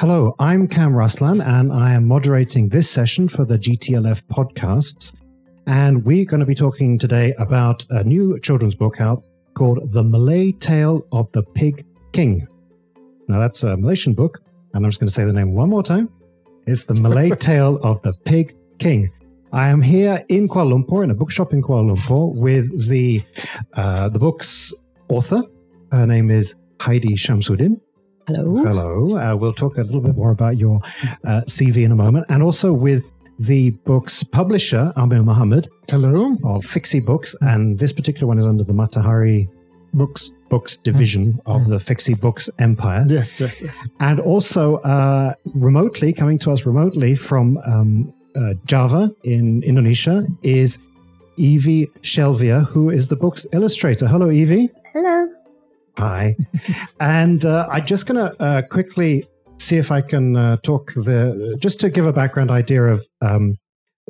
Hello, I'm Kam Raslan, and I am moderating this session for the GTLF podcasts. And we're going to be talking today about a new children's book out called The Malay Tale of the Pig King. Now, that's a Malaysian book, and I'm just going to say the name one more time. It's The Malay Tale of the Pig King. I am here in Kuala Lumpur, in a bookshop in Kuala Lumpur, with the uh, the book's author. Her name is Heidi Shamsuddin. Hello. Hello. Uh, we'll talk a little bit more about your uh, CV in a moment, and also with the book's publisher, Amir Muhammad. Hello. Of Fixi Books, and this particular one is under the Matahari Books Books division mm. of the Fixi Books empire. Yes, yes, yes. And also uh, remotely, coming to us remotely from um, uh, Java in Indonesia, is Evi Shelvia, who is the book's illustrator. Hello, Evi. Hello. Hi. and uh, I'm just going to uh, quickly see if I can uh, talk the, just to give a background idea of um,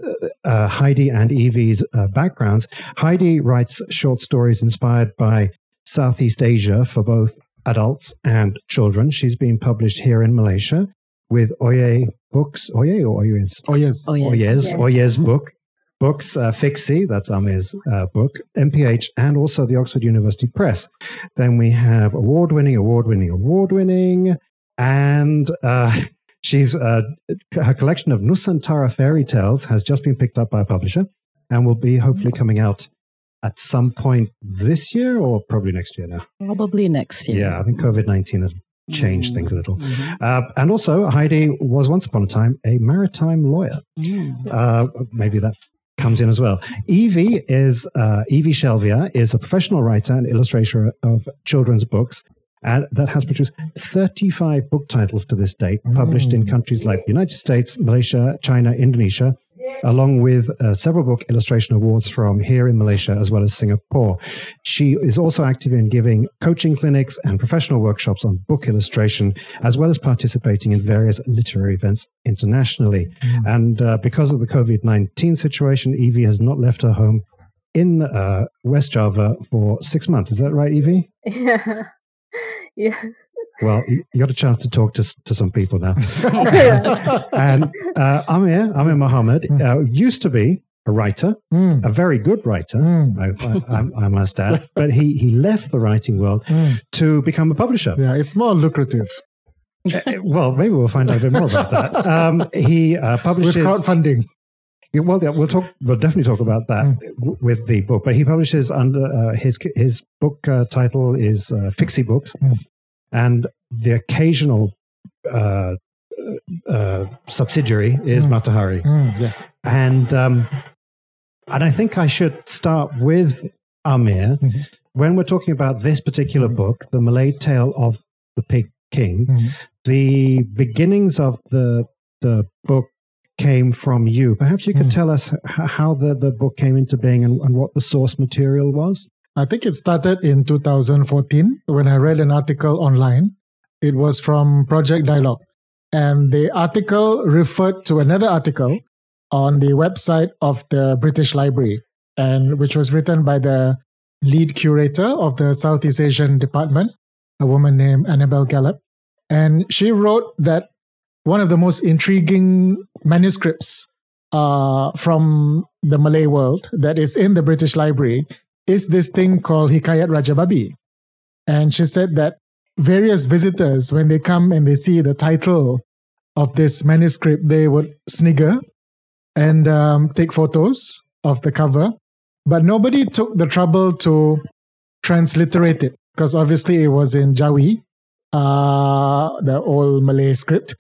uh, uh, Heidi and Evi's uh, backgrounds. Heidi writes short stories inspired by Southeast Asia for both adults and children. She's been published here in Malaysia with Oye Books. Oye or Oyez? Oyez. Oyez. Oyez, Oyez book books, uh, Fixi, that's Amir's uh, book, MPH, and also the Oxford University Press. Then we have award winning, award winning, award winning, and uh, she's uh, her collection of Nusantara fairy tales has just been picked up by a publisher and will be hopefully coming out at some point this year or probably next year now. Probably next year. Yeah, I think COVID 19 has changed mm. things a little. Mm-hmm. Uh, and also, Heidi was once upon a time a maritime lawyer. Mm. Uh, maybe that comes in as well. Evi is uh, Evi Shelvia is a professional writer and illustrator of children's books. And that has produced 35 book titles to this date, published mm. in countries like the United States, Malaysia, China, Indonesia, along with uh, several book illustration awards from here in Malaysia as well as Singapore. She is also active in giving coaching clinics and professional workshops on book illustration, as well as participating in various literary events internationally. Mm. And uh, because of the COVID 19 situation, Evi has not left her home in uh, West Java for six months. Is that right, Evi? Yeah. yeah. Well, you got a chance to talk to, to some people now. and uh, Amir, Amir Muhammad, hmm. uh, used to be a writer, mm. a very good writer, mm. I, I, I, must add. But he, he left the writing world mm. to become a publisher. Yeah, it's more lucrative. Uh, well, maybe we'll find out a bit more about that. Um, he uh, publishes with crowdfunding. Well, yeah, we'll talk. We'll definitely talk about that mm. w- with the book. But he publishes under uh, his his book uh, title is uh, Fixi Books, mm and the occasional uh, uh, subsidiary is mm. Matahari. Mm, yes, and um, and I think I should start with Amir mm-hmm. when we're talking about this particular mm-hmm. book, the Malay Tale of the Pig King. Mm-hmm. The beginnings of the the book came from you. Perhaps you could mm. tell us how the, the book came into being and, and what the source material was. I think it started in 2014 when I read an article online. It was from Project Dialogue. And the article referred to another article on the website of the British Library, and which was written by the lead curator of the Southeast Asian department, a woman named Annabel Gallop. And she wrote that one of the most intriguing manuscripts uh, from the Malay world that is in the British Library is this thing called Hikayat Raja Babi. And she said that various visitors, when they come and they see the title of this manuscript, they would snigger and um, take photos of the cover. But nobody took the trouble to transliterate it because obviously it was in Jawi, uh, the old Malay script.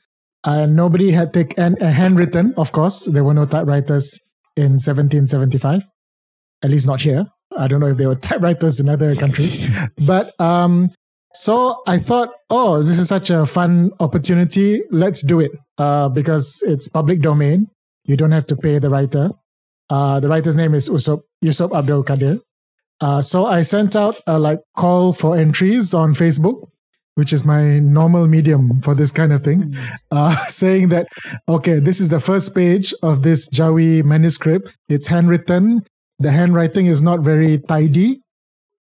And nobody had taken, and handwritten, of course, there were no typewriters in 1775, at least not here. I don't know if they were typewriters in other countries. But um, so I thought, oh, this is such a fun opportunity. Let's do it uh, because it's public domain. You don't have to pay the writer. Uh, the writer's name is Usop, Yusuf Abdul Kadir. Uh, so I sent out a like call for entries on Facebook, which is my normal medium for this kind of thing, mm. uh, saying that okay, this is the first page of this Jawi manuscript. It's handwritten. The handwriting is not very tidy.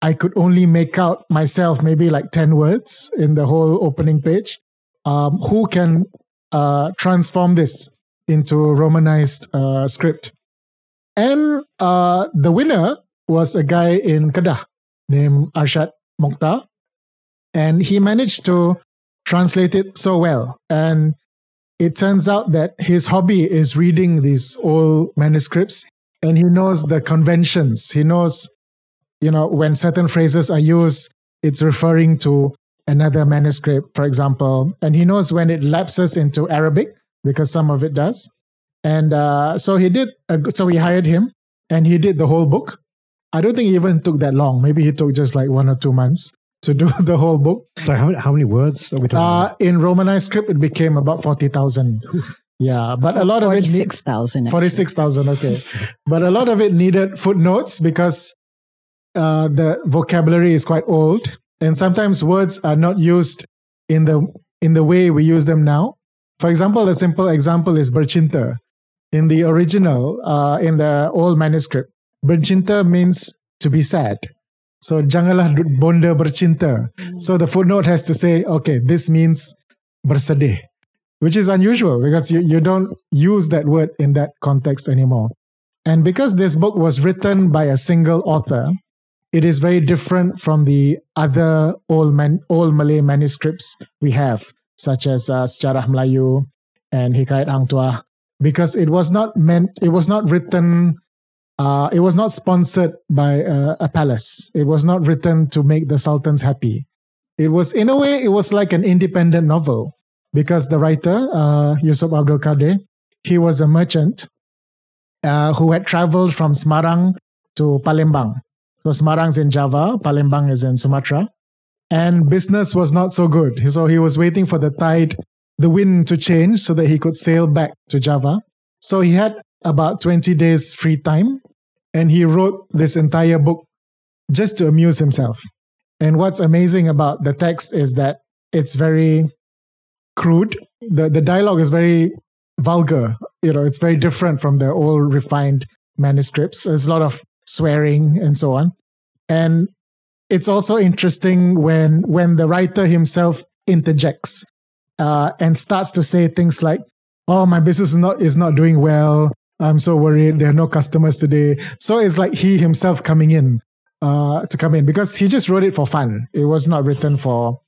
I could only make out myself maybe like 10 words in the whole opening page. um, who can uh, transform this into Romanized uh, script. And uh, the winner was a guy in Kedah named Arshad Mokhtar. And he managed to translate it so well. And it turns out that his hobby is reading these old manuscripts and he knows the conventions. He knows, you know, when certain phrases are used, it's referring to another manuscript, for example. And he knows when it lapses into Arabic because some of it does. And uh, so he did, a, so we hired him and he did the whole book. I don't think he even took that long. Maybe he took just like one or two months to do the whole book. So how, how many words are we talking Uh, about? in Romanized script, it became about 40,000. Yeah, but a lot of it. need- 46,000. actually. 46,000, okay. But a lot of it needed footnotes because uh, the vocabulary is quite old and sometimes words are not used in the in the way we use them now. For example, a simple example is bercinta. In the original, uh, in the old manuscript, bercinta means to be sad. So janganlah bonda bercinta. So the footnote has to say, okay, this means bersedih, which is unusual because you, you don't use that word in that context anymore. And because this book was written by a single author, it is very different from the other old, man, old Malay manuscripts we have, such as uh, Sejarah Melayu and Hikayat Hang Tuah, because it was not meant, it was not written, uh, it was not sponsored by a palace. It was not written to make the sultans happy. It was, in a way, it was like an independent novel because the writer, uh, Yusuf Abdul Kadir, he was a merchant uh, who had traveled from Semarang to Palembang. So Semarang's in Java, Palembang is in Sumatra. And business was not so good. So he was waiting for the tide, the wind to change so that he could sail back to Java. So he had about 20 days free time and he wrote this entire book just to amuse himself. And what's amazing about the text is that it's very crude. The the dialogue is very vulgar. You know, it's very different from the old refined manuscripts. There's a lot of swearing and so on. And it's also interesting when when the writer himself interjects uh, and starts to say things like, "Oh, my business is not is not doing well. I'm so worried. There are no customers today." So it's like he himself coming in uh, to come in because he just wrote it for fun. It was not written for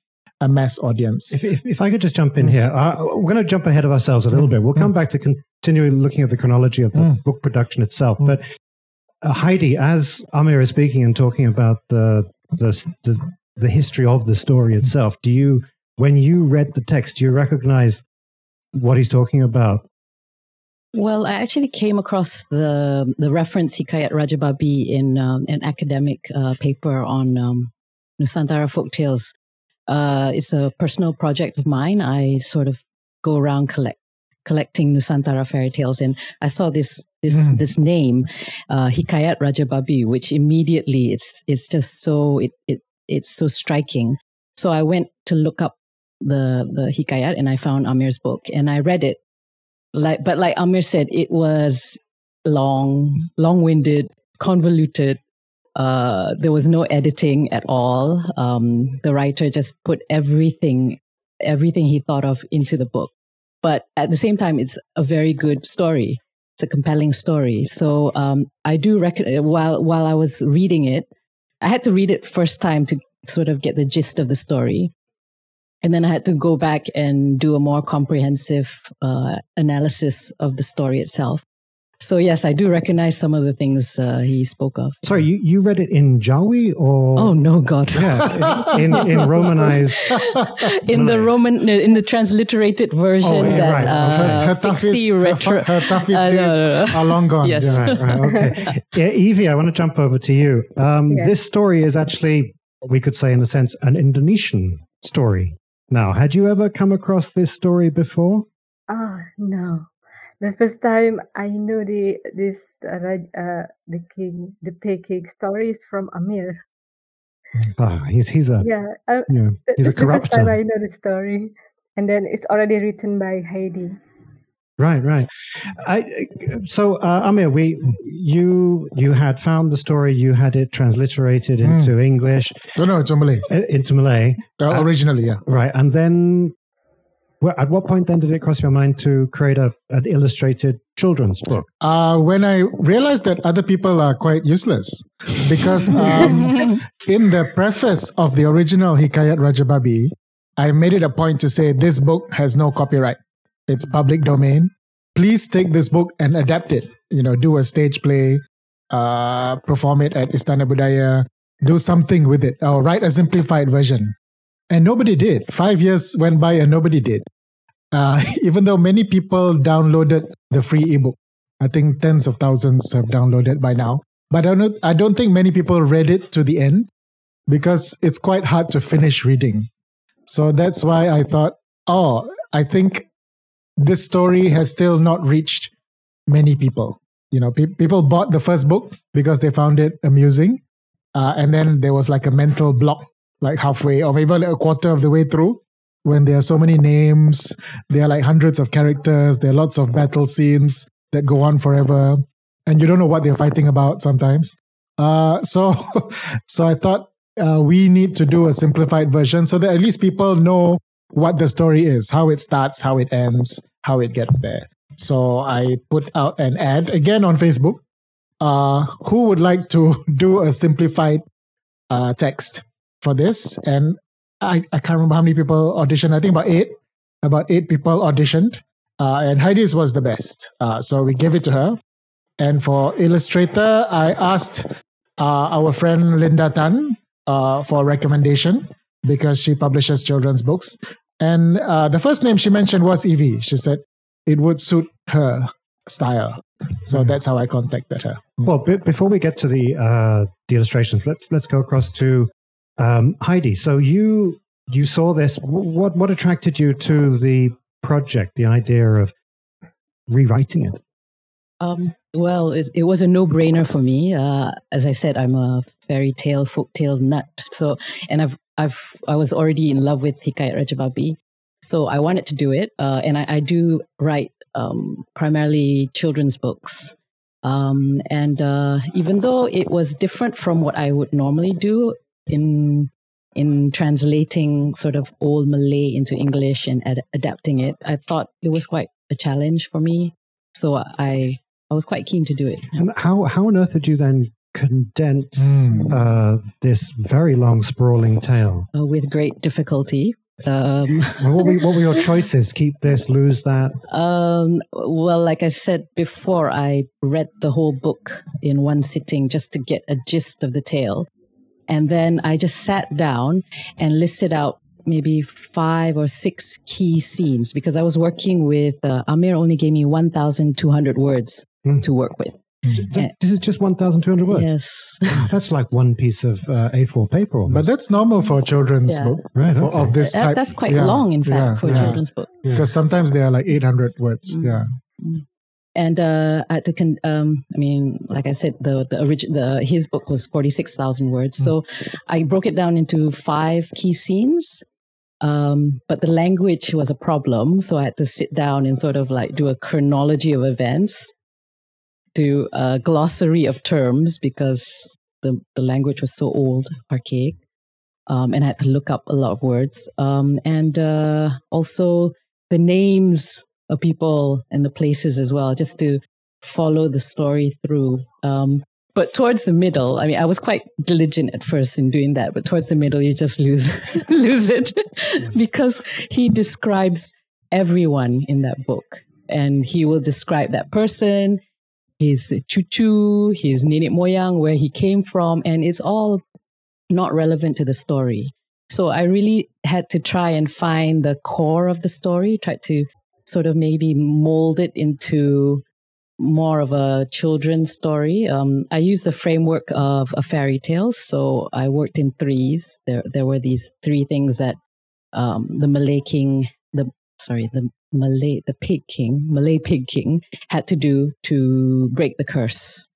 a mass audience. If, if, if I could just jump in here, uh, we're going to jump ahead of ourselves a little bit. We'll come back to continuing looking at the chronology of the Mm. book production itself. But uh, Heidi, as Amir is speaking and talking about the, the the the history of the story itself, do you, when you read the text, do you recognize what he's talking about? Well, I actually came across the the reference Hikayat Rajababi in um, an academic uh, paper on um, Nusantara folktales. Uh, it's a personal project of mine. I sort of go around collect collecting Nusantara fairy tales, and I saw this this Mm. this name, uh, Hikayat Rajababi, which immediately it's it's just so it, it it's so striking. So I went to look up the the Hikayat, and I found Amir's book, and I read it like but like Amir said, it was long, long-winded, convoluted. Uh, there was no editing at all. Um, the writer just put everything, everything he thought of into the book. But at the same time, it's a very good story. It's a compelling story. So um, I do reckon while while I was reading it, I had to read it first time to sort of get the gist of the story. And then I had to go back and do a more comprehensive uh, analysis of the story itself. So, yes, I do recognize some of the things uh, he spoke of. Sorry, you, you read it in Jawi or? Oh, no, God. Yeah, in, in, in Romanized. in the Roman, in the transliterated version Oh, yeah, that right. uh, her toughest, Fixie her, retro. her toughest Uh, days no, no, no. are long gone. Yes. Yeah. Right, right, okay. Yeah, Evi, I want to jump over to you. Um, Yeah. This story is actually, we could say in a sense, an Indonesian story. Now, had you ever come across this story before? Oh no. The first time I know the this uh, uh, the king the Pig King story is from Amir. Ah, he's he's a Yeah, uh, yeah, th- he's a that's the first time. I know the story, and then it's already written by Heidi. Right, right. I, so, uh, Amir, we you you had found the story, you had it transliterated Hmm. into English, No, no, it's Malay. uh, into Malay, Uh, originally, yeah. right, and then well, at what point then did it cross your mind to create a, an illustrated children's book? Uh, when I realized that other people are quite useless, because um, in the preface of the original Hikayat Rajababi, I made it a point to say this book has no copyright. It's public domain. Please take this book and adapt it. You know, do a stage play, uh, perform it at Istana Budaya, do something with it, or write a simplified version. And nobody did. Five years went by and nobody did. Uh, even though many people downloaded the free ebook, I think tens of thousands have downloaded by now. But I don't, I don't think many people read it to the end because it's quite hard to finish reading. So that's why I thought, oh, I think this story has still not reached many people. You know, pe- people bought the first book because they found it amusing. Uh, and then there was like a mental block, like halfway or maybe a quarter of the way through when there are so many names. There are like hundreds of characters. There are lots of battle scenes that go on forever. And you don't know what they're fighting about sometimes. Uh, so, so I thought uh, we need to do a simplified version so that at least people know what the story is, how it starts, how it ends, how it gets there. So I put out an ad again on Facebook. Uh, who would like to do a simplified uh, text for this? And I, I can't remember how many people auditioned. I think about eight. About eight people auditioned. Uh, and Heidi's was the best. Uh, so we gave it to her. And for illustrator, I asked uh, our friend Linda Tan uh, for recommendation because she publishes children's books. And uh, the first name she mentioned was Evi. She said it would suit her style. So mm. that's how I contacted her. Mm. Well, b- before we get to the uh, the illustrations, let's let's go across to um, Heidi. So you you saw this. What what attracted you to the project? The idea of rewriting it. Um, well, it, was a no-brainer for me. Uh, as I said, I'm a fairy tale, folk tale nut. So, and I've, I've, I was already in love with Hikayat Rajababi. So I wanted to do it, uh, and I, I, do write um, primarily children's books. Um, and uh, even though it was different from what I would normally do in in translating sort of old Malay into English and ad- adapting it, I thought it was quite a challenge for me. So I I was quite keen to do it. And how how on earth did you then condense mm. uh, this very long, sprawling tale? Uh, with great difficulty. Um, well, what, were, what, were, your choices? Keep this, lose that? Um, well, like I said before, I read the whole book in one sitting just to get a gist of the tale. And then I just sat down and listed out maybe five or six key themes because I was working with uh, Amir only gave me 1,200 words mm. to work with. So this is just 1,200 words? Yes. that's like one piece of uh, A4 paper. Almost. But that's normal for a children's yeah. book. Right. Okay. Of this type. That's quite yeah. long, in fact, yeah. for a children's book. Because sometimes they are like 800 words. Mm. Yeah. Mm. And uh, I had to, con- um, I mean, like I said, the the origin, the his book was forty six thousand words. Mm. So I broke it down into five key scenes, um, but the language was a problem. So I had to sit down and sort of like do a chronology of events do a glossary of terms because the, the language was so old, archaic. Um, and I had to look up a lot of words. Um, and uh, also the names of people and the places as well, just to follow the story through. Um, but towards the middle, I mean, I was quite diligent at first in doing that, but towards the middle, you just lose lose it because he describes everyone in that book, and he will describe that person his cucu, his nenek moyang, where he came from, and it's all not relevant to the story. So I really had to try and find the core of the story, try to sort of maybe mold it into more of a children's story. Um, I used the framework of a fairy tale, so I worked in threes. There, there were these three things that um, the Malay king, the sorry, the Malay, the pig king, Malay pig king, had to do to break the curse.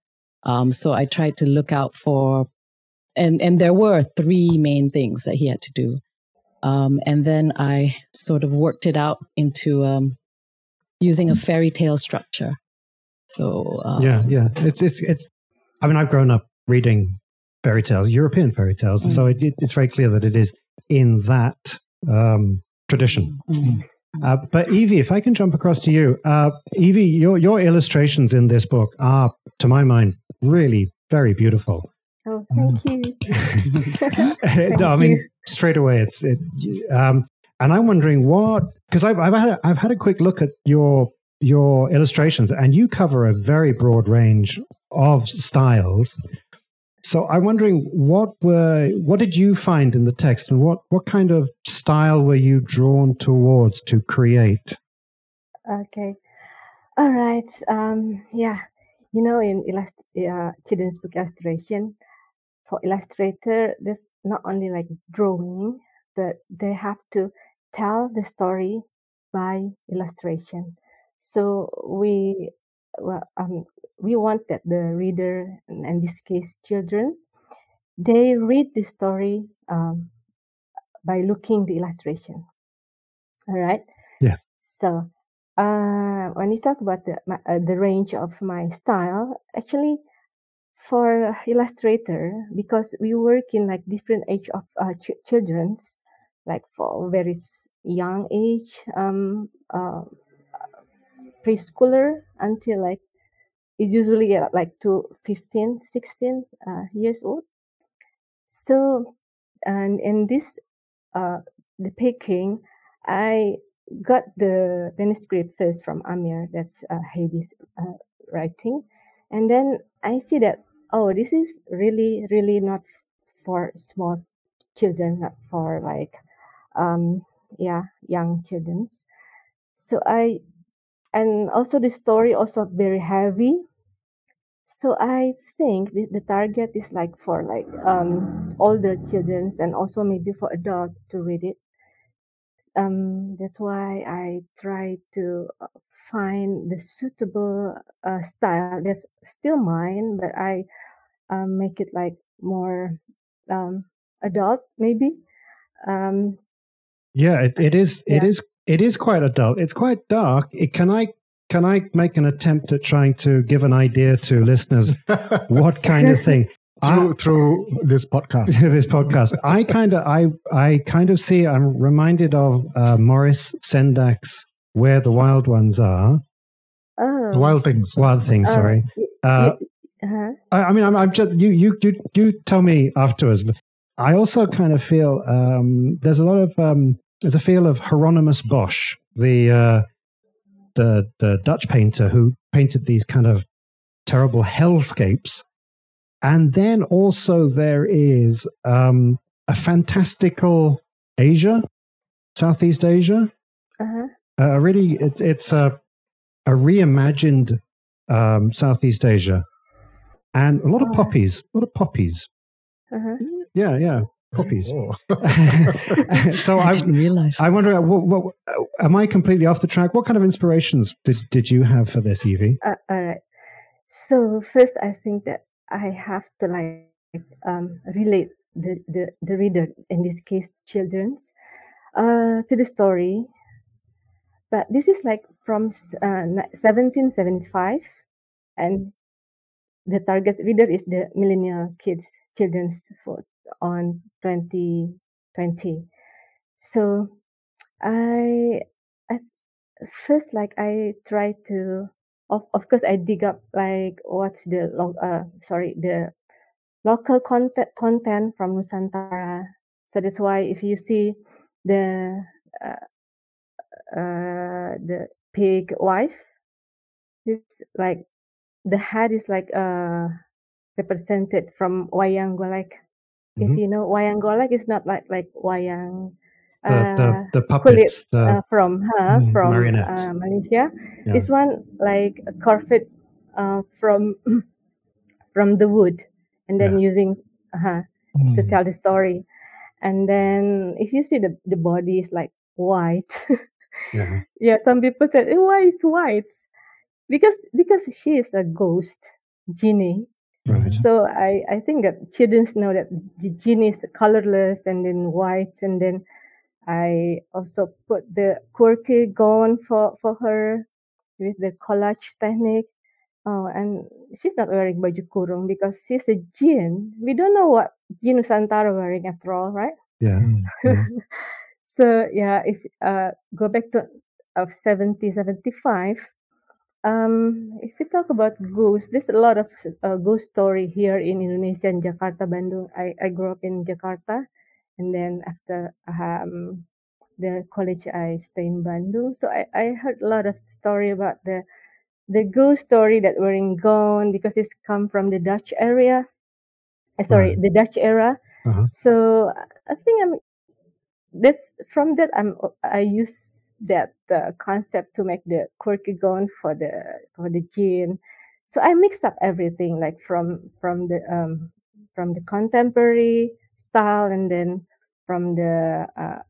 Um, so I tried to look out for, and and there were three main things that he had to do. Um, and then I sort of worked it out into um, using a fairy tale structure. So um, yeah, yeah, it's it's it's. I mean, I've grown up reading fairy tales, European fairy tales, mm. so it, it, it's very clear that it is in that um, tradition. Mm. Uh, but Evi, if I can jump across to you, uh, Evi, your your illustrations in this book are, to my mind, really very beautiful. Oh, thank you. no, I mean, straight away, it's it. Um, and I'm wondering what because I've I've had a, I've had a quick look at your your illustrations, and you cover a very broad range of styles. So I'm wondering what were what did you find in the text, and what what kind of style were you drawn towards to create? Okay, all right. Um, yeah, you know, in illust- uh, children's book illustration, for illustrator, there's not only like drawing, but they have to tell the story by illustration. So we well, um, we want that the reader, and in this case, children, they read the story um, by looking the illustration. All right. Yeah. So uh, when you talk about the my, uh, the range of my style, actually, for illustrator, because we work in like different age of uh, ch- children's, like for very young age, um, uh, preschooler until like it's usually uh, like to 15 16 uh, years old. So and in this uh, the Pig King i got the manuscript first from amir that's uh, Heidi's uh, writing. And then i see that oh this is really really not for small children not for like um yeah young children. so i and also the story also very heavy. So i think the, the target is like for like um older children and also maybe for adult to read it. Um that's why i try to uh, find the suitable uh, style. That's still mine but i um, make it like more um adult maybe. Um Yeah, it, it is. It Yeah. is. It is quite adult. It's quite dark. It, can I can I make an attempt at trying to give an idea to listeners what kind of thing? through through this podcast. this podcast. I kind of, I, I kind of see. I'm reminded of uh, Maurice Sendak's "Where the Wild Ones Are." oh Wild things. Wild things. uh, Sorry. y- Uh, uh-huh. I, I mean, I'm, I'm just you, you, you, you tell me afterwards. I also kind of feel um, there's a lot of um, there's a feel of Hieronymus Bosch, the uh, the the Dutch painter who painted these kind of terrible hellscapes, and then also there is um, a fantastical Asia, Southeast Asia, Uh-huh. uh, really it, it's a a reimagined um, Southeast Asia, and a lot of Oh. poppies, a lot of poppies. Uh-huh. Yeah, yeah, poppies. Oh. so I I, didn't realize. I wonder, uh, what, what, uh, am I completely off the track? What kind of inspirations did, did you have for this, Evi? Uh, all right. So first, I think that I have to like um, relate the, the, the reader, in this case, children's, uh, to the story. But this is like from uh, 1775, and the target reader is the millennial kids, children's for on 2020. So I, I first like I try to of of course I dig up like what's the lo- uh sorry the local content content from Nusantara. So that's why if you see the uh, uh the pig wife, it's like the head is like uh represented from wayang golek. If Mhm. you know wayang golek is not like like wayang The, uh, the, the puppets, the, uh, from her Mm, from uh, Malaysia. Yeah. This one like carved uh, from from the wood, and then using uh, to Mm. tell the story. And then if you see the the body is like white, yeah. yeah, some people said "Eh, why it's white because because she is a ghost genie. Right. So I, I think that children know that the genie is colorless and then white and then I also put the quirky gown for, for her with the collage technique. Oh, and she's not wearing baju kurung because she's a jinn. We don't know what jinn Nusantara wearing after all, right? Yeah. Mm. so yeah, if uh, go back to of 70, 75, um, if we talk about ghosts, there's a lot of uh, ghost story here in Indonesia, in Jakarta, Bandung. I, I grew up in Jakarta, and then after um, the college, I stay in Bandung. So I, I heard a lot of story about the the ghost story that were in Gone because it's come from the Dutch area. Uh, sorry, Right. the Dutch era. Uh-huh. So I think I'm that's from that I'm I use that uh, concept to make the quirky gone for the for the jinn. So I mixed up everything like from from the um from the contemporary style and then from the uh,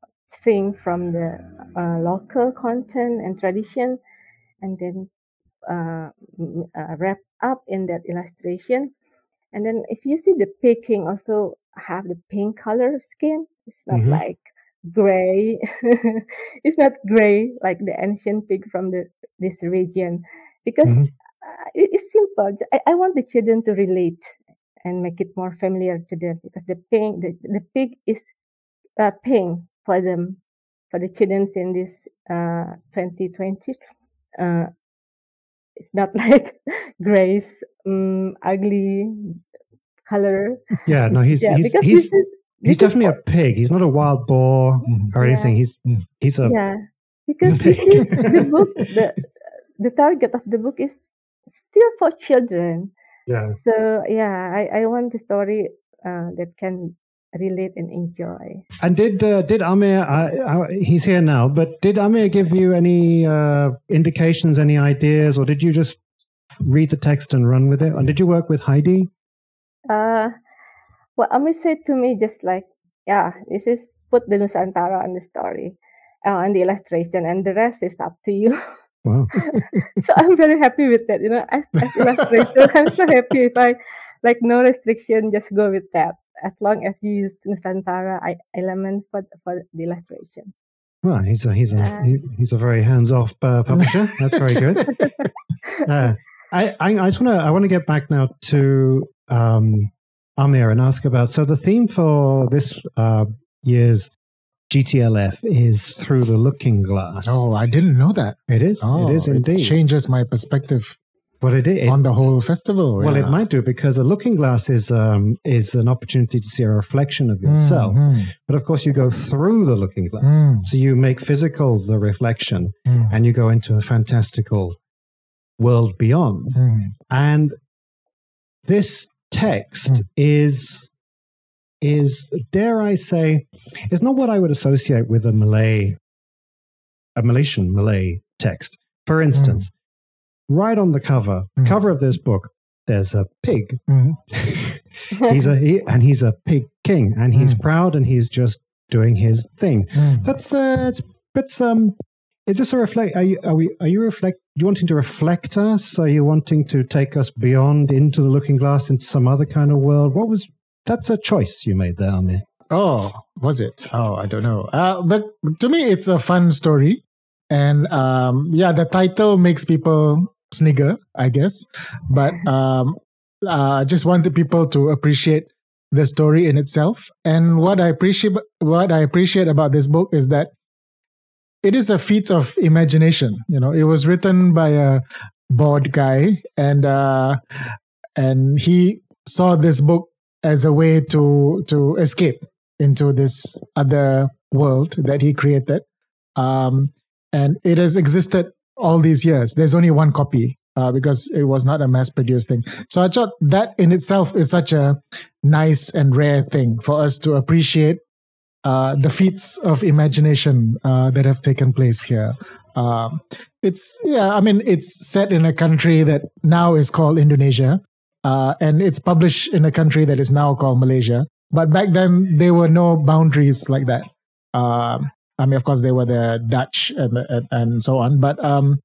thing from the uh, local content and tradition and then uh, uh, wrap up in that illustration. And then if you see the Pig King also have the pink color skin. It's not Mhm. like gray. it's not gray like the ancient pig from the this region because Mhm. uh, it- it's simple. I want the children to relate and make it more familiar to them because the pink the, the pig is uh, pink for them for the children in this uh, 2020 uh, it's not like gray's um, ugly color Yeah, no, he's yeah he's he's is he's definitely for- a pig. He's not a wild boar Mhm. or Yeah. anything. He's Mm. he's a yeah because pig. this is the book the the target of the book is still for children yeah. so yeah i i want the story uh, that can relate and enjoy And did uh, did Amir? Uh, uh, he's here now, but did Amir give you any uh, indications, any ideas, or did you just read the text and run with it? And did you work with Heidi? uh well Ami said to me just like yeah this is put the nusantara on the story uh, on the illustration and the rest is up to you Wow. so i'm very happy with that you know as, as illustrator i'm so happy if i like no restriction just go with that as long as you use nusantara I, element for for the illustration Well, he's a he's a Uh. he, he's a very hands off uh, publisher. That's very good. Uh, I, I I just want to I want to get back now to um, Amir and ask about so the theme for this uh, year's GTLF is through the looking glass. Oh, I didn't know that. it is. Oh, it is indeed. changes my perspective But it is. on the whole festival. well, yeah. it might do because a looking glass is um, is an opportunity to see a reflection of yourself. Mm, But of course, you go through the looking glass, mm, so you make physical the reflection, mm, and you go into a fantastical world beyond. mm. And this text Mm. is is dare I say, is not what I would associate with a Malay, a Malaysian Malay text. For instance, right on the cover, Mm. cover of this book, there's a pig. Mm. he's a he, and he's a pig king, and he's Mm. proud, and he's just doing his thing. Mm. That's uh, it's it's um. Is this a reflect? Are you are we are you reflect? You wanting to reflect us? Are you wanting to take us beyond into the looking glass into some other kind of world? What was? That's a choice you made there, Amir. Oh, was it? Oh, I don't know. Uh, but to me, it's a fun story, and um, yeah, the title makes people snigger, I guess. But um, uh, I just wanted people to appreciate the story in itself. And what I appreciate, what I appreciate about this book is that it is a feat of imagination. You know, it was written by a bored guy, and uh, and he saw this book as a way to to escape into this other world that he created. Um, and it has existed all these years. There's only one copy uh, because it was not a mass produced thing. So I thought that in itself is such a nice and rare thing for us to appreciate uh, the feats of imagination uh, that have taken place here. Um, it's, yeah, I mean, it's set in a country that now is called Indonesia. Uh, and it's published in a country that is now called Malaysia. But back then, there were no boundaries like that. Um, I mean, of course, there were the Dutch and, and, and so on, but um,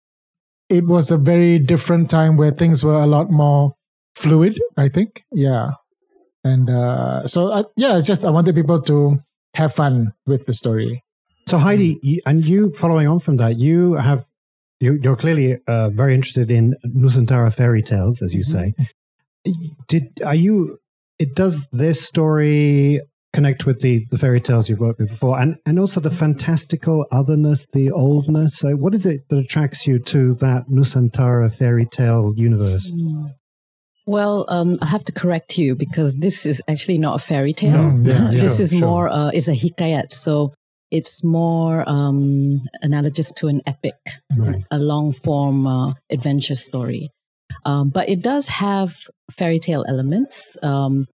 it was a very different time where things were a lot more fluid. I think, yeah, and uh, so uh, yeah, it's just I wanted people to have fun with the story. So Heidi, mm. you, and you following on from that, you have you, you're clearly uh, very interested in Nusantara fairy tales, as you mm-hmm. say. Did are you? It does this story connect with the, the fairy tales you've worked with before, and, and also the fantastical otherness, the oldness. So, what is it that attracts you to that Nusantara fairy tale universe? Mm. Well, um, I have to correct you because this is actually not a fairy tale. No, yeah, yeah, this is sure. more, uh, it's a hikayat. So it's more um, analogous to an epic, Right. a long form uh, adventure story. Um, but it does have fairy tale elements um,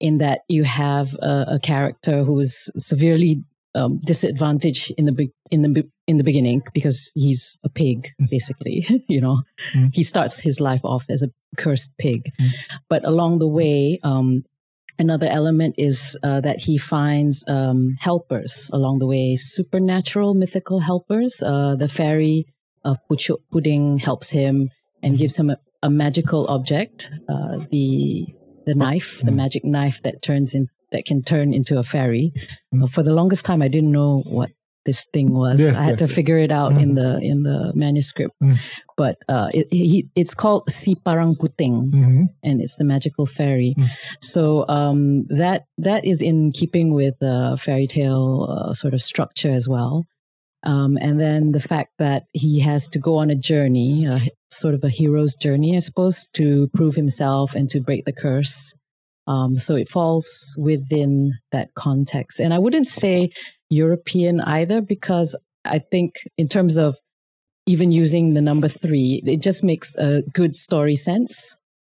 in that you have a, a character who is severely um, disadvantaged in the be- in the be- in the beginning because he's a pig, basically. you know, Mm. he starts his life off as a cursed pig, Mm. but along the way, um, another element is uh, that he finds um, helpers along the way, supernatural, mythical helpers. Uh, the fairy of Pudding helps him and gives him a, a magical object, uh, the the knife, the Mm. magic knife that turns in that can turn into a fairy. Mm. Uh, for the longest time, I didn't know what this thing was. Yes, I had yes, to figure it out in Mm. the in the manuscript. Mm. But uh, it, he, it's called Si Parang Puting Mhm. and it's the magical fairy. Mm. So um, that that is in keeping with the fairy tale uh, sort of structure as well. Um, and then the fact that he has to go on a journey, uh, sort of a hero's journey, I suppose, to prove himself and to break the curse. Um, so it falls within that context. And I wouldn't say European either, because I think in terms of even using the number three, it just makes a good story sense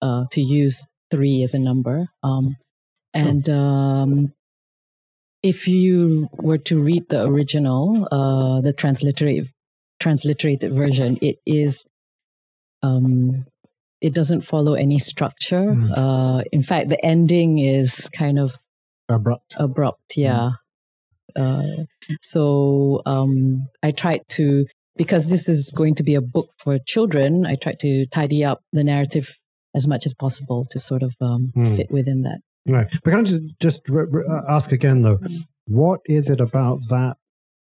uh, to use three as a number. Um. And um, if you were to read the original, uh, the transliterated transliterated version, it is um, it doesn't follow any structure. Mm. Uh, in fact, the ending is kind of Abrupt. abrupt. Yeah. Uh, so um, I tried to because this is going to be a book for children. I tried to tidy up the narrative as much as possible to sort of um, Hmm. fit within that. Right. But can I just, just re- re- uh, ask again, though, what is it about that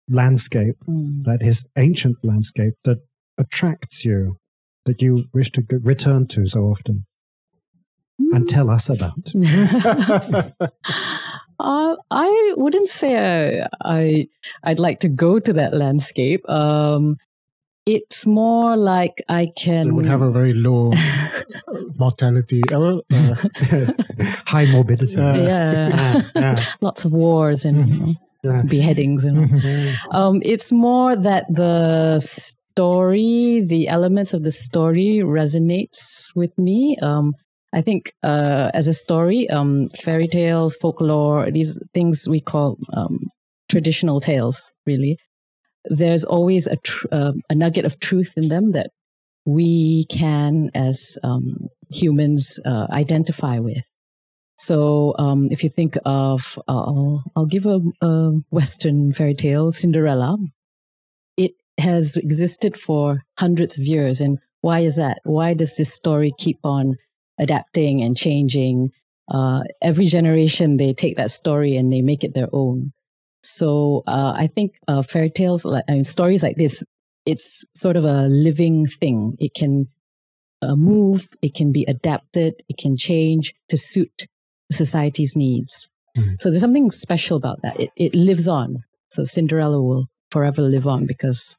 landscape, Mm. that his ancient landscape, that attracts you, that you wish to return to so often and tell us about? Uh, I wouldn't say I, I I'd like to go to that landscape. Um, it's more like I can. It would have a very low mortality. Uh, uh, High morbidity. Uh, yeah, Yeah, lots of wars and you know, yeah. beheadings and. mhm. Um, it's more that the story, the elements of the story resonates with me. Um, I think uh, as a story, um, fairy tales, folklore, these things we call um, traditional tales, really. There's always a, tr- uh, a nugget of truth in them that we can, as um, humans, uh, identify with. So, um, if you think of, I'll, I'll give a, a Western fairy tale, Cinderella. Has existed for hundreds of years. And why is that? Why does this story keep on adapting and changing? Uh, every generation, they take that story and they make it their own. So, uh, I think uh, fairy tales, like I mean, stories like this, it's sort of a living thing. It can uh, move, it can be adapted, it can change to suit society's needs. Mhm. So there's something special about that. It, it lives on. So Cinderella will forever live on because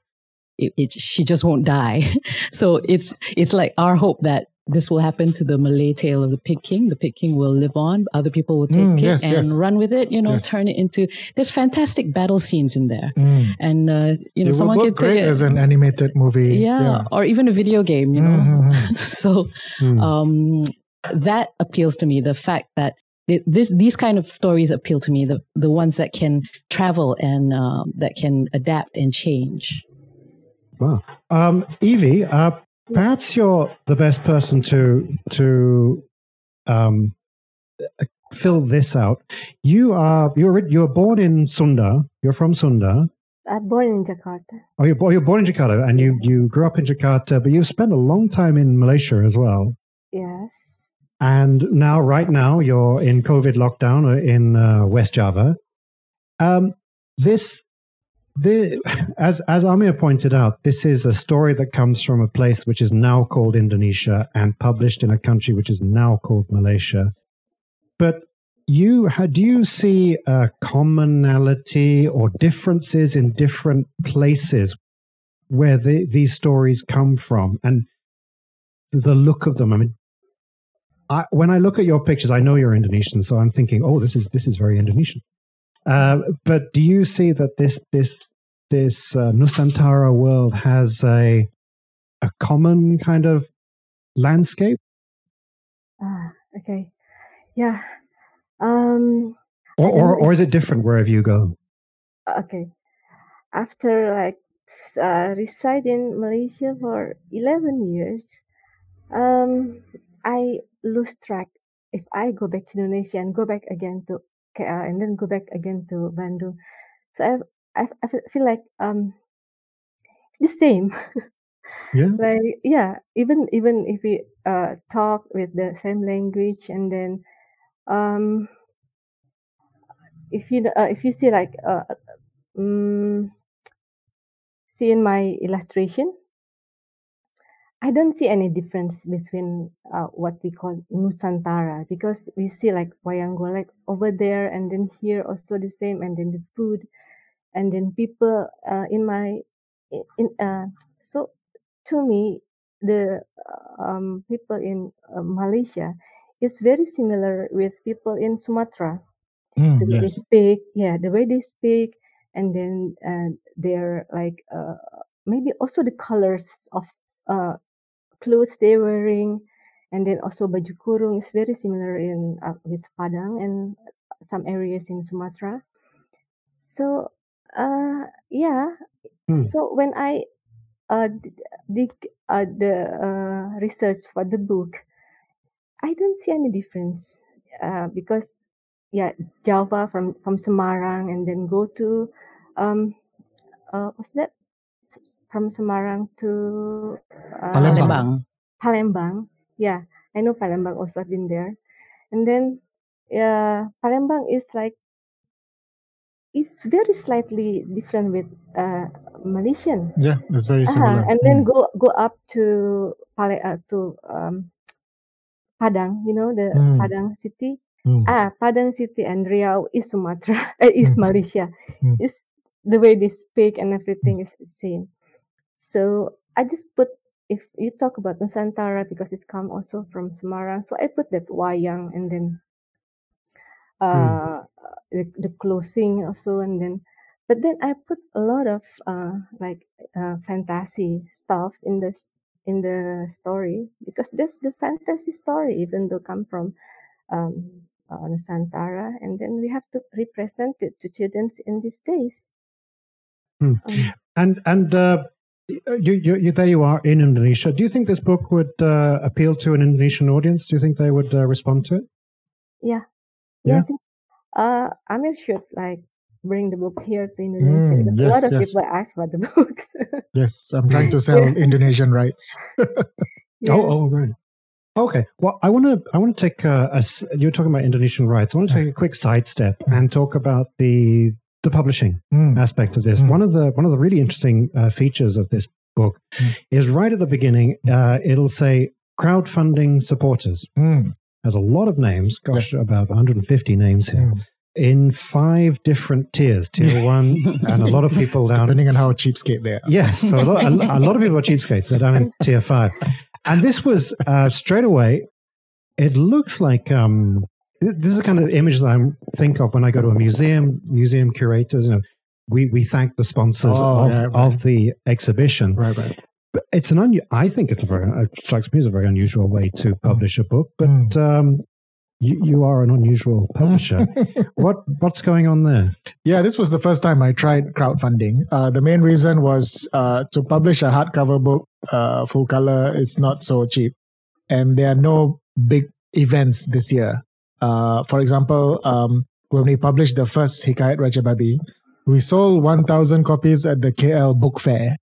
it, it, she just won't die. so it's it's like our hope that this will happen to the Malay tale of the Pig King. The Pig King will live on. Other people will take Mm, it yes, and yes. run with it. You know, Yes. turn it into. There's fantastic battle scenes in there, Mm. and uh, you know, it someone could take it. as an animated movie. yeah, or even a video game. You know, Mhm. so Hmm. um, that appeals to me. The fact that this these kind of stories appeal to me. The the ones that can travel and um, that can adapt and change. Wow. Um, Evi, uh, perhaps you're the best person to to um, fill this out. You are you're you're born in Sunda. You're from Sunda. I'm born in Jakarta. Oh, you're, you're born in Jakarta, and you you grew up in Jakarta, but you've spent a long time in Malaysia as well. Yes. And now, right now, you're in COVID lockdown uh, in uh, West Java. Um, this, as as Amir pointed out, this is a story that comes from a place which is now called Indonesia and published in a country which is now called Malaysia. But you do you see a commonality or differences in different places where the, these stories come from and the look of them? I mean, I, when I look at your pictures, I know you're Indonesian, so I'm thinking, oh, this is this is very Indonesian. Uh, but do you see that this this this uh, Nusantara world has a a common kind of landscape? Ah, okay, yeah. Um, or, or or is it different wherever you go? Okay, after like uh, reside in Malaysia for eleven years, um, I lose track if I go back to Indonesia and go back again to and then go back again to Bandung. So I I, I feel like um the same. Yeah. like yeah, even even if we uh talk with the same language and then um if you uh, if you see like uh um, see in my illustration I don't see any difference between uh, what we call Nusantara because we see like wayang golek over there and then here also the same and then the food and then people uh, in my in uh, so to me the um, people in uh, Malaysia is very similar with people in Sumatra. Mm, the way they speak, yeah, the way they speak, and then uh, they're like uh, maybe also the colors of uh, clothes they're wearing, and then also baju kurung is very similar in uh, with Padang and some areas in Sumatra. So uh, yeah, Hmm. so when I uh, did uh, the uh, research for the book, I don't see any difference uh, because yeah, Java from from Semarang and then go to um uh, what's that from Semarang to uh, Palembang. Palembang. Yeah, I know Palembang also. I've been there, and then yeah, Palembang is like it's very slightly different with uh, Malaysian. Yeah, it's very Uh-huh, similar. and then Mm. go go up to Pale uh, to um, Padang. You know the Mm. Padang city. Mm. Ah, Padang city and Riau is Sumatra. Uh, is Mm. Malaysia. Mm. Is the way they speak and everything is the same. So I just put if you talk about Nusantara because it's come also from Semarang, so I put that wayang and then uh the, the clothing also and then but then I put a lot of uh like uh fantasy stuff in the in the story because that's the fantasy story even though come from um uh, Nusantara and then we have to represent it to students in these days. Hmm. Um, And and uh, you, you, you there you are in Indonesia. Do you think this book would uh, appeal to an Indonesian audience? Do you think they would uh, respond to it? Yeah. Yeah? Yeah. I think, uh, Amir should like bring the book here to Indonesia. Mm, because a lot of yes. people ask for the books. Yes, I'm trying to sell Yeah. Indonesian rights. yeah. Oh, oh, right. Okay. Well, I want to. I want to take a, a s- You're talking about Indonesian rights. I want to take a quick sidestep and talk about the the publishing Mm. aspect of this. Mm. One of the one of the really interesting uh, features of this book Mm. is right at the beginning. Uh, it'll say crowdfunding supporters. Mm. Has a lot of names. Gosh, Yes. about 150 names here. Mm. In five different tiers, tier one, and a lot of people down Depending on how cheapskate they are. Yes, so a, lot, a, a lot of people are cheapskates. They're down in tier five, and this was uh, straight away. It looks like um, this is the kind of image that I think of when I go to a museum. Museum curators, you know, we we thank the sponsors Oh, of, yeah, right. of the exhibition. Right, right. But it's an un- I think it's a very it strikes me as a very unusual way to publish a book. But Mm. um, you you are an unusual publisher. what what's going on there? Yeah, this was the first time I tried crowdfunding. Uh, the main reason was uh, to publish a hardcover book, uh, full color, is not so cheap. And there are no big events this year. Uh, for example, um, when we published the first Hikayat Raja Babi, we sold 1,000 copies at the KL Book Fair.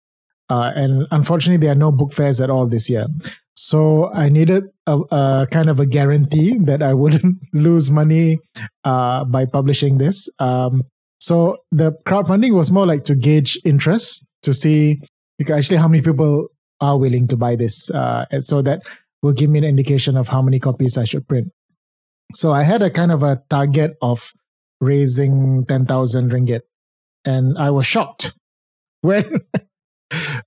Uh, and unfortunately, there are no book fairs at all this year. So I needed a, a kind of a guarantee that I wouldn't lose money uh, by publishing this. Um, so the crowdfunding was more like to gauge interest to see actually how many people are willing to buy this, uh, so that will give me an indication of how many copies I should print. So I had a kind of a target of raising 10,000 ringgit. And I was shocked when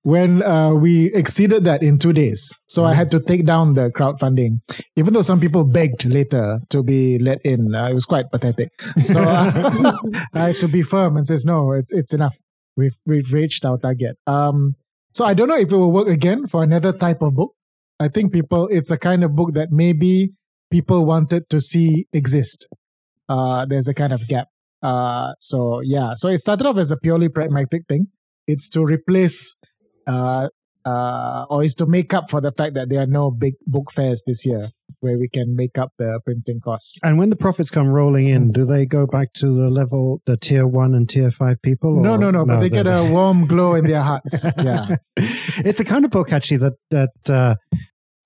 when uh, we exceeded that in two days. So I had to take down the crowdfunding, even though some people begged later to be let in. Uh, it was quite pathetic. So uh, I had to be firm and says, no, it's it's enough. We've we've reached our target. Um, so I don't know if it will work again for another type of book. I think people, it's a kind of book that maybe people wanted to see exist. Uh, there's a kind of gap. Uh, so yeah, so it started off as a purely pragmatic thing. It's to replace, uh, uh, or is to make up for the fact that there are no big book fairs this year where we can make up the printing costs. And when the profits come rolling in, do they go back to the level, the tier one and tier five people? No, or- no, no, but they get a warm glow in their hearts. Yeah. it's a kind of book actually that that uh,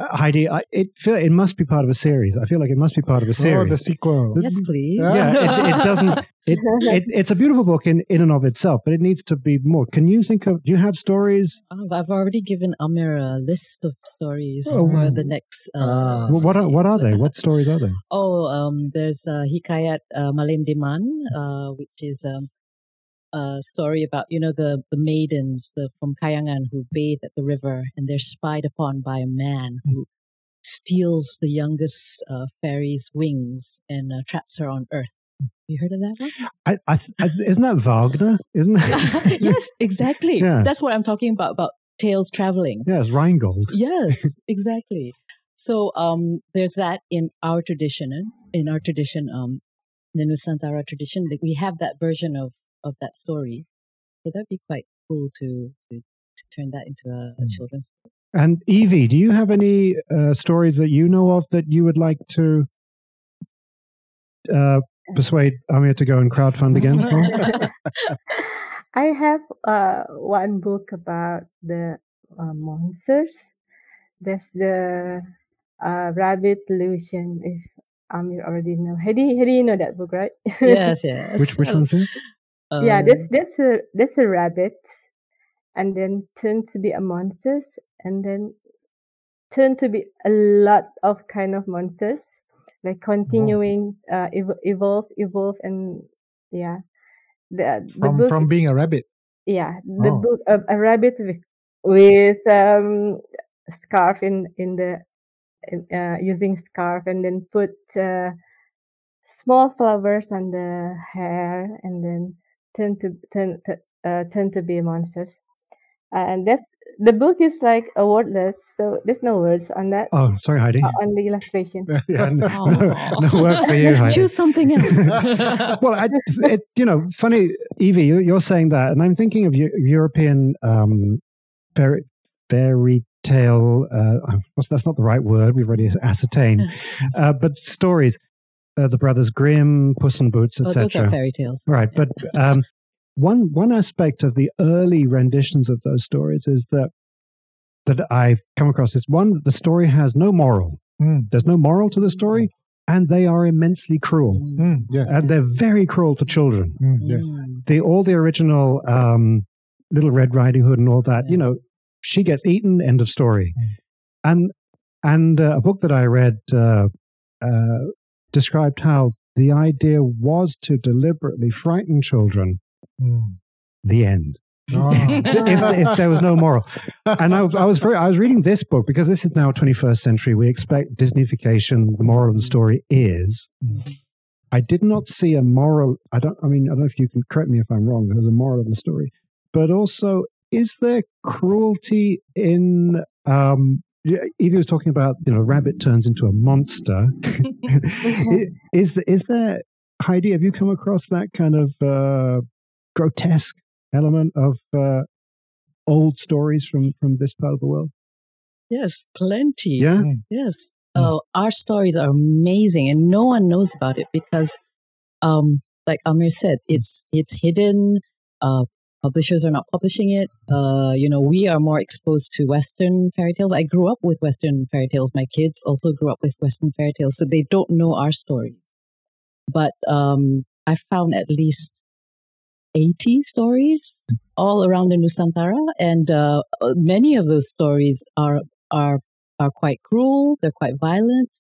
Heidi, I, it feel it must be part of a series. I feel like it must be part of a series. Oh, the sequel. Yes, please. yeah, it, it doesn't. It, it, it's a beautiful book in, in and of itself, but it needs to be more. Can you think of? Do you have stories? Oh, I've already given Amir a list of stories Oh, for the next. Uh, Ah. Well, what are what are they? What stories are they? Oh, um, there's uh, Hikayat uh, Malim Deman, uh, which is um, a story about you know the the maidens the, from Kayangan who bathe at the river and they're spied upon by a man who steals the youngest uh, fairy's wings and uh, traps her on Earth. You heard of that one? I, I, I, isn't that Wagner? Isn't that? yes, exactly. Yeah. That's what I'm talking about about tales traveling. yes, Rheingold. Yes, exactly. So um, there's that in our tradition. In our tradition, um, the Nusantara tradition, that we have that version of of that story. So that'd be quite cool to to, to turn that into a, a Mm. children's. And Evi, do you have any uh, stories that you know of that you would like to uh, persuade Amir to go and crowdfund again? I have uh, one book about the uh, monsters. That's the uh, Rabbit Illusion. If Amir already know, Heidi, Heidi, you know that book, right? yes, yes. which which one's this? Yeah, Um, that's that's a that's a rabbit, and then turn to be a monsters, and then turn to be a lot of kind of monsters, like continuing uh, ev- evolve, evolve, and yeah, the the From book from being a rabbit. yeah the Oh. book a, a rabbit with, with um scarf in in the uh, using scarf and then put uh, small flowers on the hair and then turn to tend to, uh, tend to be monsters and that's the book is like a wordless so there's no words on that Oh, sorry, Heidi. uh, on the illustration yeah, no, no, no work for you, Heidi. Choose something else. well, I, it, you know, funny, Evi, you, you're saying that, and I'm thinking of European um, fairy, fairy tale. Uh, what's- that's not the right word. We've already ascertained, uh, but stories. Uh, the Brothers Grimm, Puss in Boots, oh, those are etc. fairy tales. right, but um, one one aspect of the early renditions of those stories is that that I've come across is one that the story has no moral. Mm, There's no moral to the story, and they are immensely cruel, mm, yes. and they're very cruel to children Mm, yes. Mm. the all the original um, Little Red Riding Hood and all that. You know, she gets eaten. End of story. Mm. And and uh, a book that I read uh, uh, described how the idea was to deliberately frighten children. Mm. The end. Oh. if, if there was no moral. And I, I was very, I was reading this book because this is now 21st century. We expect Disneyfication. The moral of the story is. I did not see a moral. I don't. I mean, I don't know if you can correct me if I'm wrong. There's a moral of the story, but also, is there cruelty in? Um, Evi was talking about you know, rabbit turns into a monster. Is the, is there Heidi? Have you come across that kind of uh, grotesque element of uh, old stories from from this part of the world? Yes, plenty. Yeah. Yes. Mm. Oh, our stories are amazing, and no one knows about it because, um, like Amir said, it's it's hidden. Uh, publishers are not publishing it. Uh, you know, we are more exposed to Western fairy tales. I grew up with Western fairy tales. My kids also grew up with Western fairy tales, so they don't know our story. But um, I found at least eighty stories all around the Nusantara, and uh, many of those stories are are are quite cruel. They're quite violent.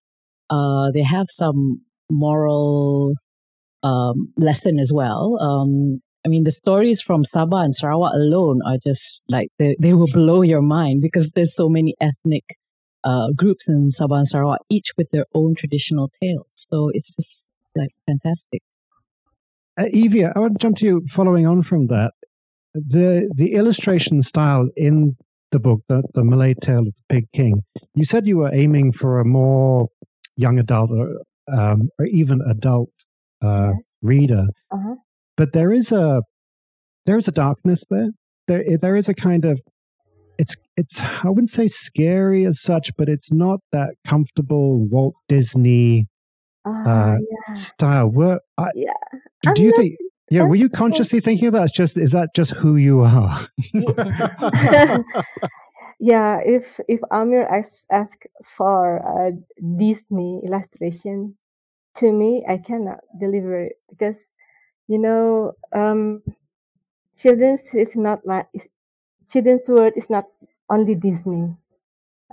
Uh, they have some moral um, lesson as well. Um, I mean, the stories from Sabah and Sarawak alone are just like they, they will blow your mind because there's so many ethnic uh, groups in Sabah and Sarawak, each with their own traditional tales. So it's just like fantastic. Uh, Evi, I want to jump to you following on from that. The the illustration style in the book, the, the Malay Tale of the Pig King, you said you were aiming for a more young adult or, um, or even adult uh, reader. Uh-huh. But there is a there is a darkness there. There there is a kind of it's it's I wouldn't say scary as such, but it's not that comfortable Walt Disney Ah, uh, yeah. style. Were I, Yeah. do I'm you not- think? Yeah, were you consciously thinking of that? It's just is that just who you are? yeah, if if Amir asks ask for a Disney illustration, to me I cannot deliver it because you know um, children's is not like children's world is not only Disney,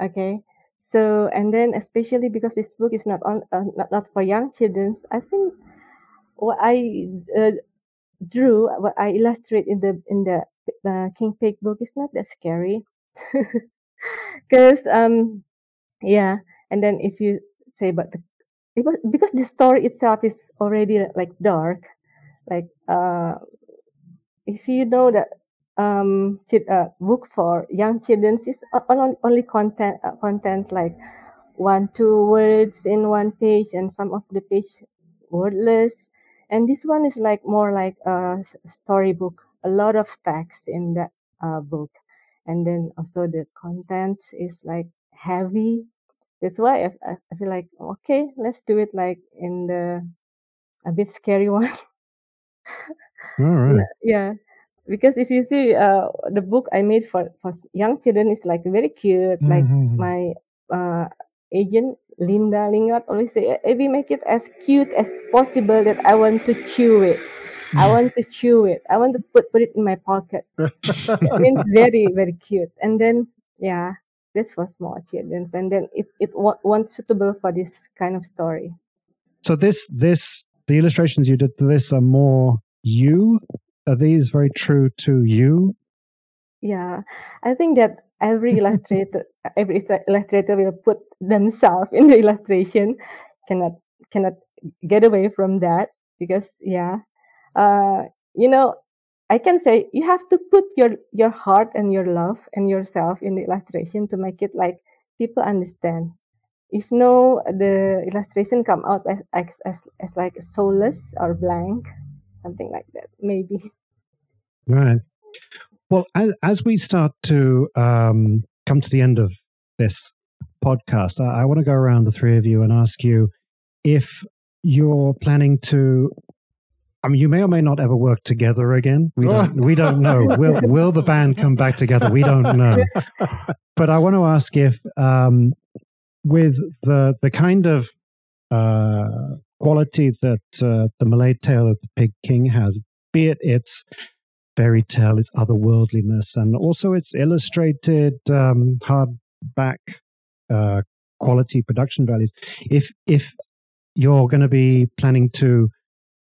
okay. So and then especially because this book is not on uh, not not for young children, I think what I uh, drew, what I illustrate in the in the uh, King Pig book is not that scary, because um yeah, and then if you say about the was, because the story itself is already like dark, like uh if you know that um uh, book for young children is only content uh, content like one two words in one page and some of the page wordless. And this one is like more like a storybook a lot of text in that uh, book. And then also the content is like heavy. That's why I I feel like okay let's do it like in the a bit scary one All right. yeah. Because if you see uh the book i made for for young children is like very cute. Like Mhm. my uh agent linda lingard always say if we make it as cute as possible that i want to chew it. I want to chew it. I want to put put it in my pocket. It means very very cute. And then yeah this for small children and then it it wa- was suitable for this kind of story. So this this the illustrations you did to this are more you. Are these very true to you? Yeah, I think that every illustrator, every illustrator will put themselves in the illustration. Cannot cannot get away from that because yeah, uh, you know, I can say you have to put your your heart and your love and yourself in the illustration to make it like people understand. If no, the illustration come out as as as, as like soulless or blank, something like that, maybe. Right. Well, as as we start to um, come to the end of this podcast, I, I want to go around the three of you and ask you if you're planning to. I mean, you may or may not ever work together again. We don't. we don't know. Will Will the band come back together? We don't know. But I want to ask if, um, with the the kind of uh, quality that uh, the Malay Tale of the Pig King has, be it its fairy tale, its otherworldliness, and also its illustrated um, hardback uh, quality production values. If if you're going to be planning to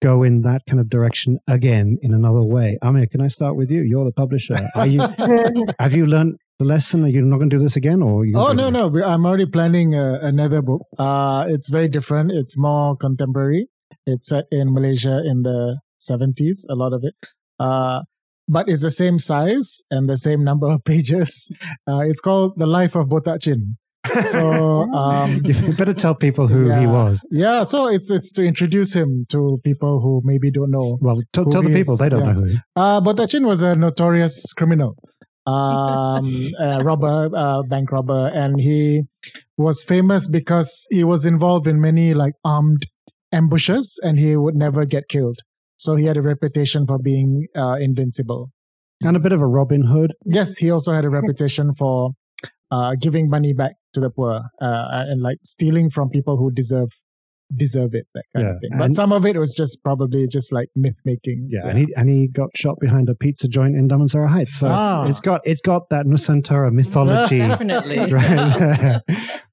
go in that kind of direction again in another way, Amir, can I start with you? You're the publisher. Are you have you learned the lesson? Are you not going to do this again, or you Oh no no! I'm already planning uh, another book. Uh, it's very different. It's more contemporary. It's set in Malaysia in the 70s. A lot of it, uh, but it's the same size and the same number of pages. Uh, it's called The Life of Botak Chin. So um, You better tell people who he was. yeah, so it's it's to introduce him to people who maybe don't know. Well, t- tell the people is, they don't yeah. know who. he is. Uh, Botak Chin was a notorious criminal, um, a robber, uh, bank robber, and he was famous because he was involved in many like armed ambushes, and he would never get killed. So he had a reputation for being uh, invincible. And a bit of a Robin Hood. Yes, he also had a reputation for uh, giving money back to the poor uh, and like stealing from people who deserve deserve it, that kind Yeah, of thing. But and- some of it was just probably just like myth making. Yeah, and he and he got shot behind a pizza joint in Damansara Heights. So Ah. it's, it's got it's got that Nusantara mythology. Definitely. right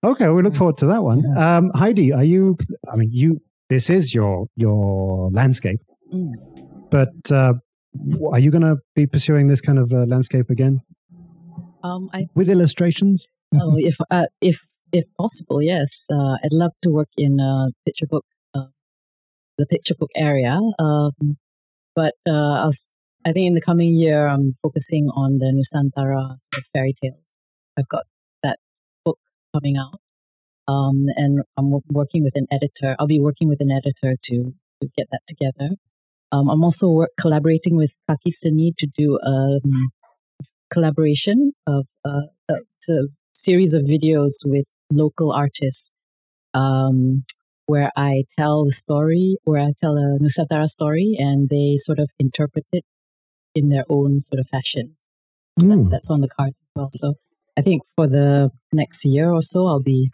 okay, we look forward to that one. Um, Heidi, are you? I mean, you this is your your landscape. Mm. But uh, are you going to be pursuing this kind of uh, landscape again Um, I with illustrations? oh, if uh, if if possible, yes. Uh, I'd love to work in a picture book, uh, the picture book area. Um, but uh, I, think in the coming year, I'm focusing on the Nusantara fairy tale. I've got that book coming out, um, and I'm wo- working with an editor. I'll be working with an editor to to get that together. Um, I'm also work, collaborating with Kaki Seni to do a um, collaboration of uh, uh, it's a series of videos with local artists um, where I tell the story, where I tell a Nusantara story and they sort of interpret it in their own sort of fashion. That- Mm. that's on the cards as well. So I think for the next year or so, I'll be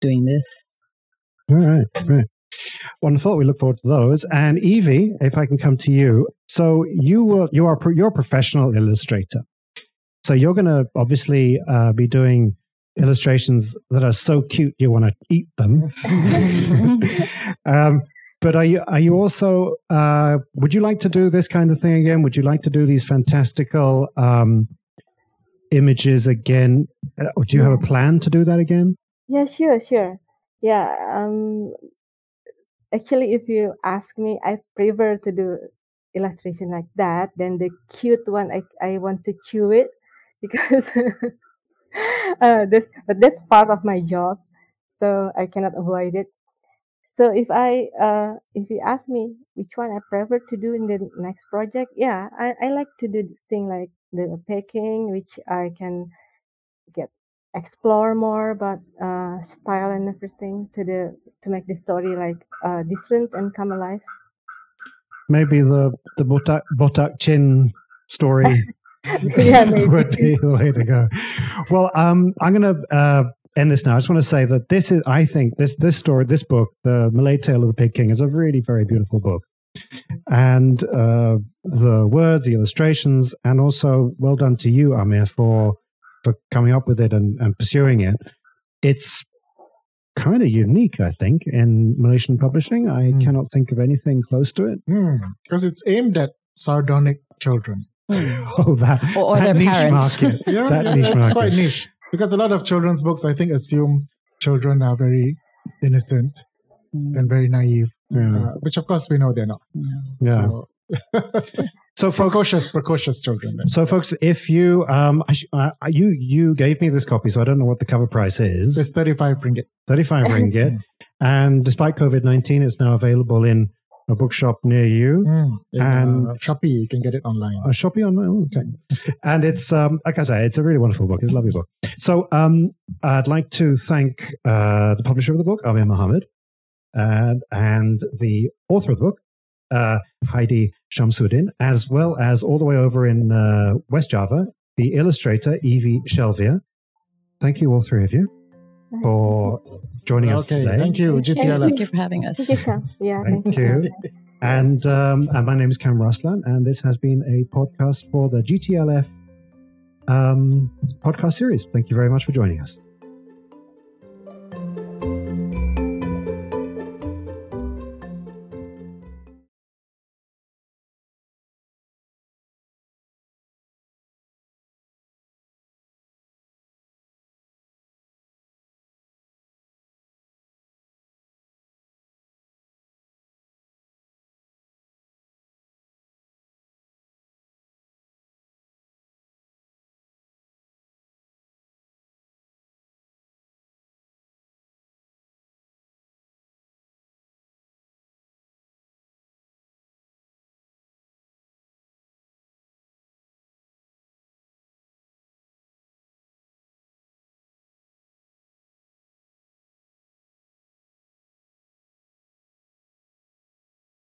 doing this. All right, right. Wonderful. We look forward to those. And Evi, if I can come to you, so you will you are you're a professional illustrator. So you're going to obviously uh, be doing illustrations that are so cute you want to eat them. um, but are you are you also uh, would you like to do this kind of thing again? Would you like to do these fantastical um, images again? Uh, do you have a plan to do that again? Yeah, sure, sure. Yeah, um, actually, if you ask me, I prefer to do illustration like that than the cute one. I I want to chew it because uh, this, but that's part of my job, so I cannot avoid it. So if I uh, if you ask me which one I prefer to do in the next project, yeah, I, I like to do thing like the Pig King, which I can get explore more about uh, style and everything to the to make the story like uh, different and come alive. maybe the the botak botak chin story yeah, maybe. would be the way to go. Well, um, I'm going to uh, end this now. I just want to say that this is, I think, this this story, this book, the Malay Tale of the Pig King, is a really very beautiful book, and uh, the words, the illustrations, and also well done to you, Amir, for for coming up with it and, and pursuing it. It's kind of unique, I think, in Malaysian publishing. I Mm. cannot think of anything close to it. Because it's aimed at sardonic children. Oh, that, Or- or that their niche parents. market. Yeah, That yeah niche that's market. quite niche. Because a lot of children's books, I think, assume children are very innocent Mm. and very naive, Yeah. uh, which of course we know they're not. Yeah. So, So, folks, precocious, precocious children. Then. so folks, if you um, I sh- uh, you you gave me this copy, so I don't know what the cover price is. It's 35 ringgit. Thirty five ringgit, and despite COVID nineteen, it's now available in a bookshop near you. Mm. In, And- uh, Shopee, you can get it online. A Shopee on oh, okay, and it's um, like I say, it's a really wonderful book. It's a lovely book. So um, I'd like to thank uh, the publisher of the book, Amir Muhammad, and and the author of the book, uh, Heidi Shamsuddin, as well as all the way over in uh, West Java, the illustrator Evi Shelvia. Thank you, all three of you, for joining us Okay, today. thank you, Thank you. GTLF. Thank you for having us. Thank you, Yeah, Thank thank, you. And, um, and my name is Kam Raslan, and this has been a podcast for the GTLF um, podcast series. Thank you very much for joining us.